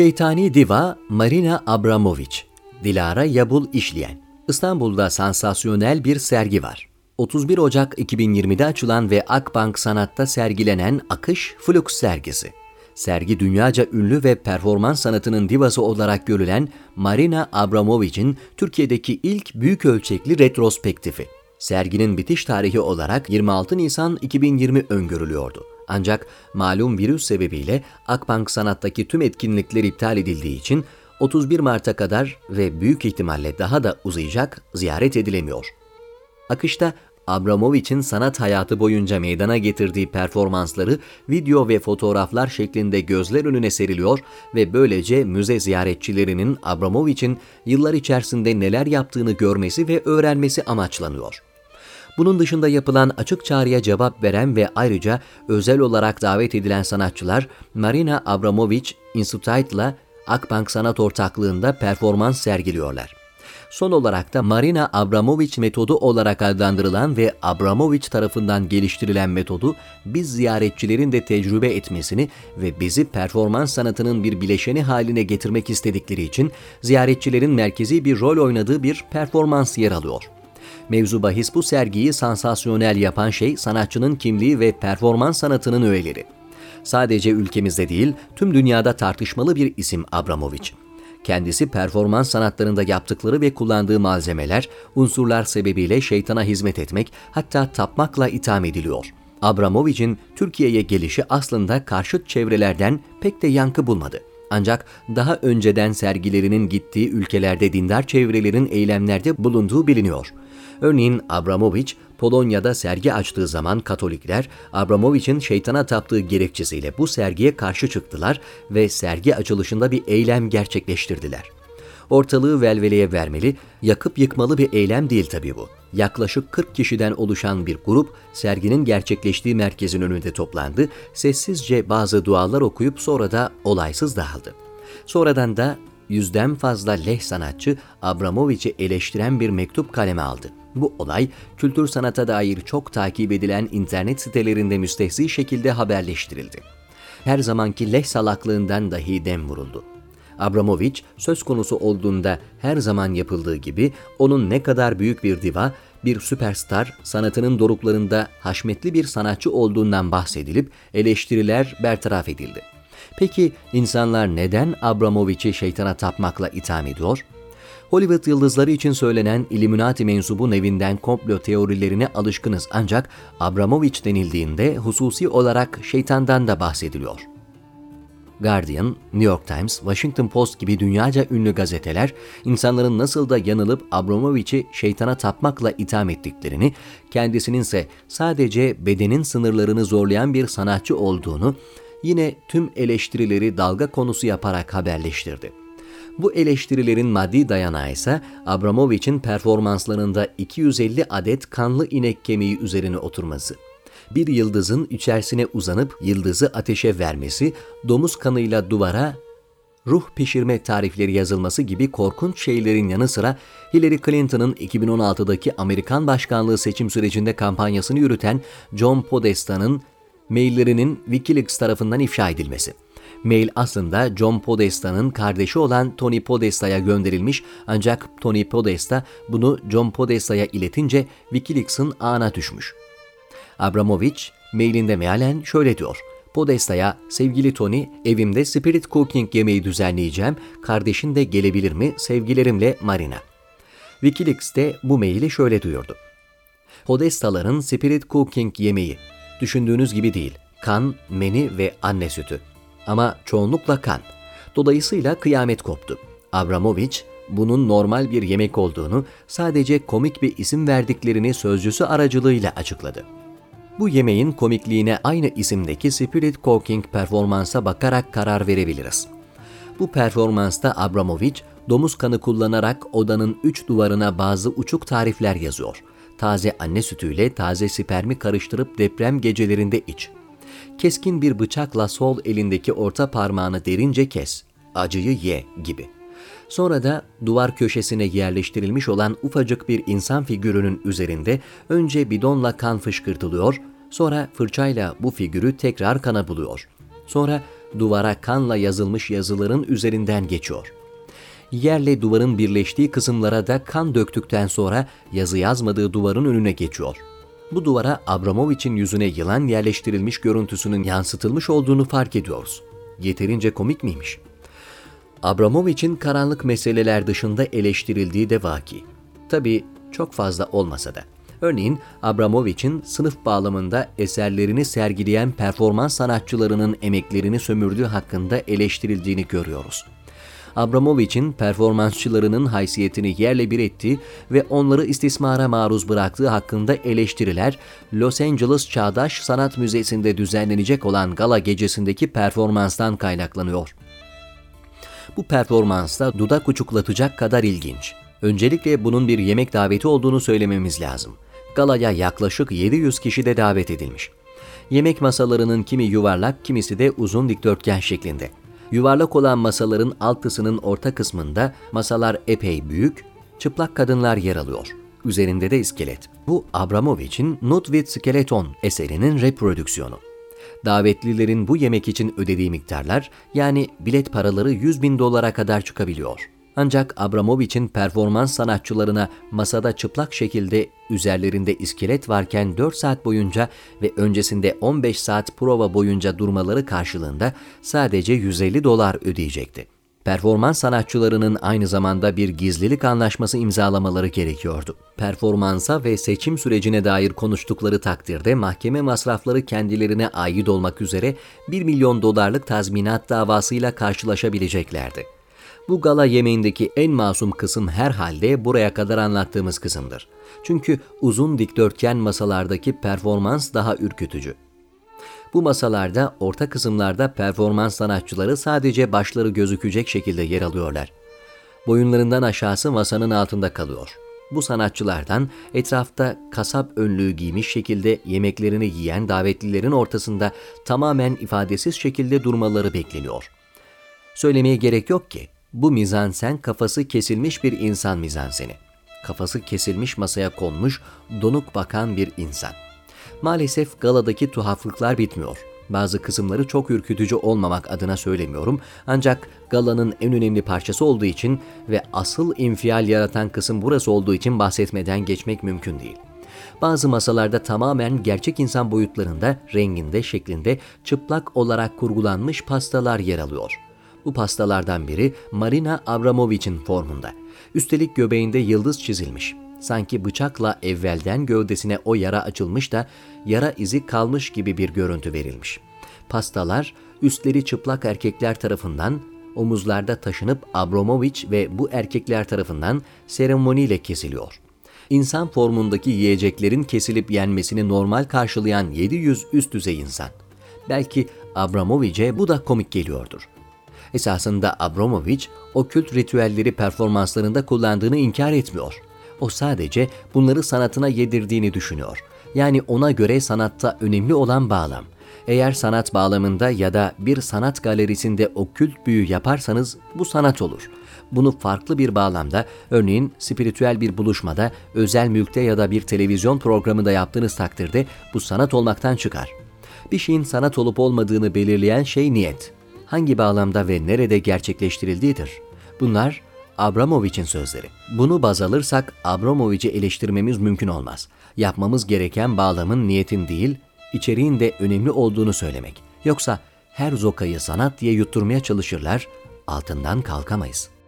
Şeytani diva Marina Abramovic, Dilara Yabul işleyen. İstanbul'da sansasyonel bir sergi var. 31 Ocak 2020'de açılan ve Akbank Sanat'ta sergilenen Akış Flux sergisi. Sergi dünyaca ünlü ve performans sanatının divası olarak görülen Marina Abramovic'in Türkiye'deki ilk büyük ölçekli retrospektifi. Serginin bitiş tarihi olarak 26 Nisan 2020 öngörülüyordu. Ancak malum virüs sebebiyle Akbank Sanat'taki tüm etkinlikler iptal edildiği için 31 Mart'a kadar ve büyük ihtimalle daha da uzayacak ziyaret edilemiyor. Akışta Abramovich'in sanat hayatı boyunca meydana getirdiği performansları video ve fotoğraflar şeklinde gözler önüne seriliyor ve böylece müze ziyaretçilerinin Abramovich'in yıllar içerisinde neler yaptığını görmesi ve öğrenmesi amaçlanıyor. Bunun dışında yapılan açık çağrıya cevap veren ve ayrıca özel olarak davet edilen sanatçılar Marina Abramovich Institute'la Akbank Sanat Ortaklığı'nda performans sergiliyorlar. Son olarak da Marina Abramovich metodu olarak adlandırılan ve Abramovich tarafından geliştirilen metodu biz ziyaretçilerin de tecrübe etmesini ve bizi performans sanatının bir bileşeni haline getirmek istedikleri için ziyaretçilerin merkezi bir rol oynadığı bir performans yer alıyor. Mevzu bahis bu sergiyi sansasyonel yapan şey sanatçının kimliği ve performans sanatının öğeleri. Sadece ülkemizde değil, tüm dünyada tartışmalı bir isim Abramovich. Kendisi performans sanatlarında yaptıkları ve kullandığı malzemeler, unsurlar sebebiyle şeytana hizmet etmek, hatta tapmakla itham ediliyor. Abramovich'in Türkiye'ye gelişi aslında karşıt çevrelerden pek de yankı bulmadı. Ancak daha önceden sergilerinin gittiği ülkelerde dindar çevrelerin eylemlerde bulunduğu biliniyor. Örneğin Abramovich, Polonya'da sergi açtığı zaman Katolikler, Abramovich'in şeytana taptığı gerekçesiyle bu sergiye karşı çıktılar ve sergi açılışında bir eylem gerçekleştirdiler. Ortalığı velveleye vermeli, yakıp yıkmalı bir eylem değil tabii bu. Yaklaşık 40 kişiden oluşan bir grup serginin gerçekleştiği merkezin önünde toplandı, sessizce bazı dualar okuyup sonra da olaysız dağıldı. Sonradan da yüzden fazla leh sanatçı Abramovich'i eleştiren bir mektup kaleme aldı. Bu olay kültür sanata dair çok takip edilen internet sitelerinde müstehzi şekilde haberleştirildi. Her zamanki leh salaklığından dahi dem vuruldu. Abramovich söz konusu olduğunda her zaman yapıldığı gibi onun ne kadar büyük bir diva, bir süperstar, sanatının doruklarında haşmetli bir sanatçı olduğundan bahsedilip eleştiriler bertaraf edildi. Peki insanlar neden Abramovich'i şeytana tapmakla itham ediyor? Hollywood yıldızları için söylenen Illuminati mensubu evinden komplo teorilerine alışkınız ancak Abramovich denildiğinde hususi olarak şeytandan da bahsediliyor. Guardian, New York Times, Washington Post gibi dünyaca ünlü gazeteler insanların nasıl da yanılıp Abramovich'i şeytana tapmakla itham ettiklerini, kendisinin ise sadece bedenin sınırlarını zorlayan bir sanatçı olduğunu yine tüm eleştirileri dalga konusu yaparak haberleştirdi. Bu eleştirilerin maddi dayanağı ise Abramovich'in performanslarında 250 adet kanlı inek kemiği üzerine oturması. Bir yıldızın içerisine uzanıp yıldızı ateşe vermesi, domuz kanıyla duvara ruh pişirme tarifleri yazılması gibi korkunç şeylerin yanı sıra Hillary Clinton'ın 2016'daki Amerikan başkanlığı seçim sürecinde kampanyasını yürüten John Podesta'nın maillerinin Wikileaks tarafından ifşa edilmesi. Mail aslında John Podesta'nın kardeşi olan Tony Podesta'ya gönderilmiş ancak Tony Podesta bunu John Podesta'ya iletince Wikileaks'ın ağına düşmüş. Abramovich mailinde mealen şöyle diyor. Podesta'ya, sevgili Tony, evimde Spirit Cooking yemeği düzenleyeceğim, kardeşin de gelebilir mi, sevgilerimle Marina. Wikileaks de bu maili şöyle duyurdu. Podesta'ların Spirit Cooking yemeği, düşündüğünüz gibi değil, kan, meni ve anne sütü ama çoğunlukla kan. Dolayısıyla kıyamet koptu. Abramovich bunun normal bir yemek olduğunu, sadece komik bir isim verdiklerini sözcüsü aracılığıyla açıkladı. Bu yemeğin komikliğine aynı isimdeki Spirit Cooking performansa bakarak karar verebiliriz. Bu performansta Abramovich, domuz kanı kullanarak odanın üç duvarına bazı uçuk tarifler yazıyor. Taze anne sütüyle taze spermi karıştırıp deprem gecelerinde iç keskin bir bıçakla sol elindeki orta parmağını derince kes, acıyı ye gibi. Sonra da duvar köşesine yerleştirilmiş olan ufacık bir insan figürünün üzerinde önce bidonla kan fışkırtılıyor, sonra fırçayla bu figürü tekrar kana buluyor. Sonra duvara kanla yazılmış yazıların üzerinden geçiyor. Yerle duvarın birleştiği kısımlara da kan döktükten sonra yazı yazmadığı duvarın önüne geçiyor. Bu duvara Abramovich'in yüzüne yılan yerleştirilmiş görüntüsünün yansıtılmış olduğunu fark ediyoruz. Yeterince komik miymiş? Abramovich'in karanlık meseleler dışında eleştirildiği de vaki. Tabii çok fazla olmasa da. Örneğin Abramovich'in sınıf bağlamında eserlerini sergileyen performans sanatçılarının emeklerini sömürdüğü hakkında eleştirildiğini görüyoruz. Abramovich'in performansçılarının haysiyetini yerle bir ettiği ve onları istismara maruz bıraktığı hakkında eleştiriler Los Angeles Çağdaş Sanat Müzesi'nde düzenlenecek olan gala gecesindeki performanstan kaynaklanıyor. Bu performansta dudak uçuklatacak kadar ilginç. Öncelikle bunun bir yemek daveti olduğunu söylememiz lazım. Galaya yaklaşık 700 kişi de davet edilmiş. Yemek masalarının kimi yuvarlak, kimisi de uzun dikdörtgen şeklinde. Yuvarlak olan masaların altısının orta kısmında masalar epey büyük, çıplak kadınlar yer alıyor. Üzerinde de iskelet. Bu Abramovich'in Not with Skeleton eserinin reprodüksiyonu. Davetlilerin bu yemek için ödediği miktarlar yani bilet paraları 100 bin dolara kadar çıkabiliyor. Ancak Abramovich'in performans sanatçılarına masada çıplak şekilde üzerlerinde iskelet varken 4 saat boyunca ve öncesinde 15 saat prova boyunca durmaları karşılığında sadece 150 dolar ödeyecekti. Performans sanatçılarının aynı zamanda bir gizlilik anlaşması imzalamaları gerekiyordu. Performansa ve seçim sürecine dair konuştukları takdirde mahkeme masrafları kendilerine ait olmak üzere 1 milyon dolarlık tazminat davasıyla karşılaşabileceklerdi. Bu gala yemeğindeki en masum kısım herhalde buraya kadar anlattığımız kısımdır. Çünkü uzun dikdörtgen masalardaki performans daha ürkütücü. Bu masalarda orta kısımlarda performans sanatçıları sadece başları gözükecek şekilde yer alıyorlar. Boyunlarından aşağısı masanın altında kalıyor. Bu sanatçılardan etrafta kasap önlüğü giymiş şekilde yemeklerini yiyen davetlilerin ortasında tamamen ifadesiz şekilde durmaları bekleniyor. Söylemeye gerek yok ki bu mizansen kafası kesilmiş bir insan mizanseni. Kafası kesilmiş masaya konmuş, donuk bakan bir insan. Maalesef galadaki tuhaflıklar bitmiyor. Bazı kısımları çok ürkütücü olmamak adına söylemiyorum ancak galanın en önemli parçası olduğu için ve asıl infial yaratan kısım burası olduğu için bahsetmeden geçmek mümkün değil. Bazı masalarda tamamen gerçek insan boyutlarında, renginde, şeklinde çıplak olarak kurgulanmış pastalar yer alıyor.'' Bu pastalardan biri Marina Abramovich'in formunda. Üstelik göbeğinde yıldız çizilmiş. Sanki bıçakla evvelden gövdesine o yara açılmış da yara izi kalmış gibi bir görüntü verilmiş. Pastalar üstleri çıplak erkekler tarafından omuzlarda taşınıp Abramovich ve bu erkekler tarafından seremoniyle kesiliyor. İnsan formundaki yiyeceklerin kesilip yenmesini normal karşılayan 700 üst düzey insan. Belki Abramovich'e bu da komik geliyordur. Esasında Abramovich okült ritüelleri performanslarında kullandığını inkar etmiyor. O sadece bunları sanatına yedirdiğini düşünüyor. Yani ona göre sanatta önemli olan bağlam. Eğer sanat bağlamında ya da bir sanat galerisinde okült büyü yaparsanız bu sanat olur. Bunu farklı bir bağlamda, örneğin spiritüel bir buluşmada, özel mülkte ya da bir televizyon programında yaptığınız takdirde bu sanat olmaktan çıkar. Bir şeyin sanat olup olmadığını belirleyen şey niyet hangi bağlamda ve nerede gerçekleştirildiğidir. Bunlar Abramovich'in sözleri. Bunu baz alırsak Abramovich'i eleştirmemiz mümkün olmaz. Yapmamız gereken bağlamın niyetin değil, içeriğin de önemli olduğunu söylemek. Yoksa her zokayı sanat diye yutturmaya çalışırlar, altından kalkamayız.''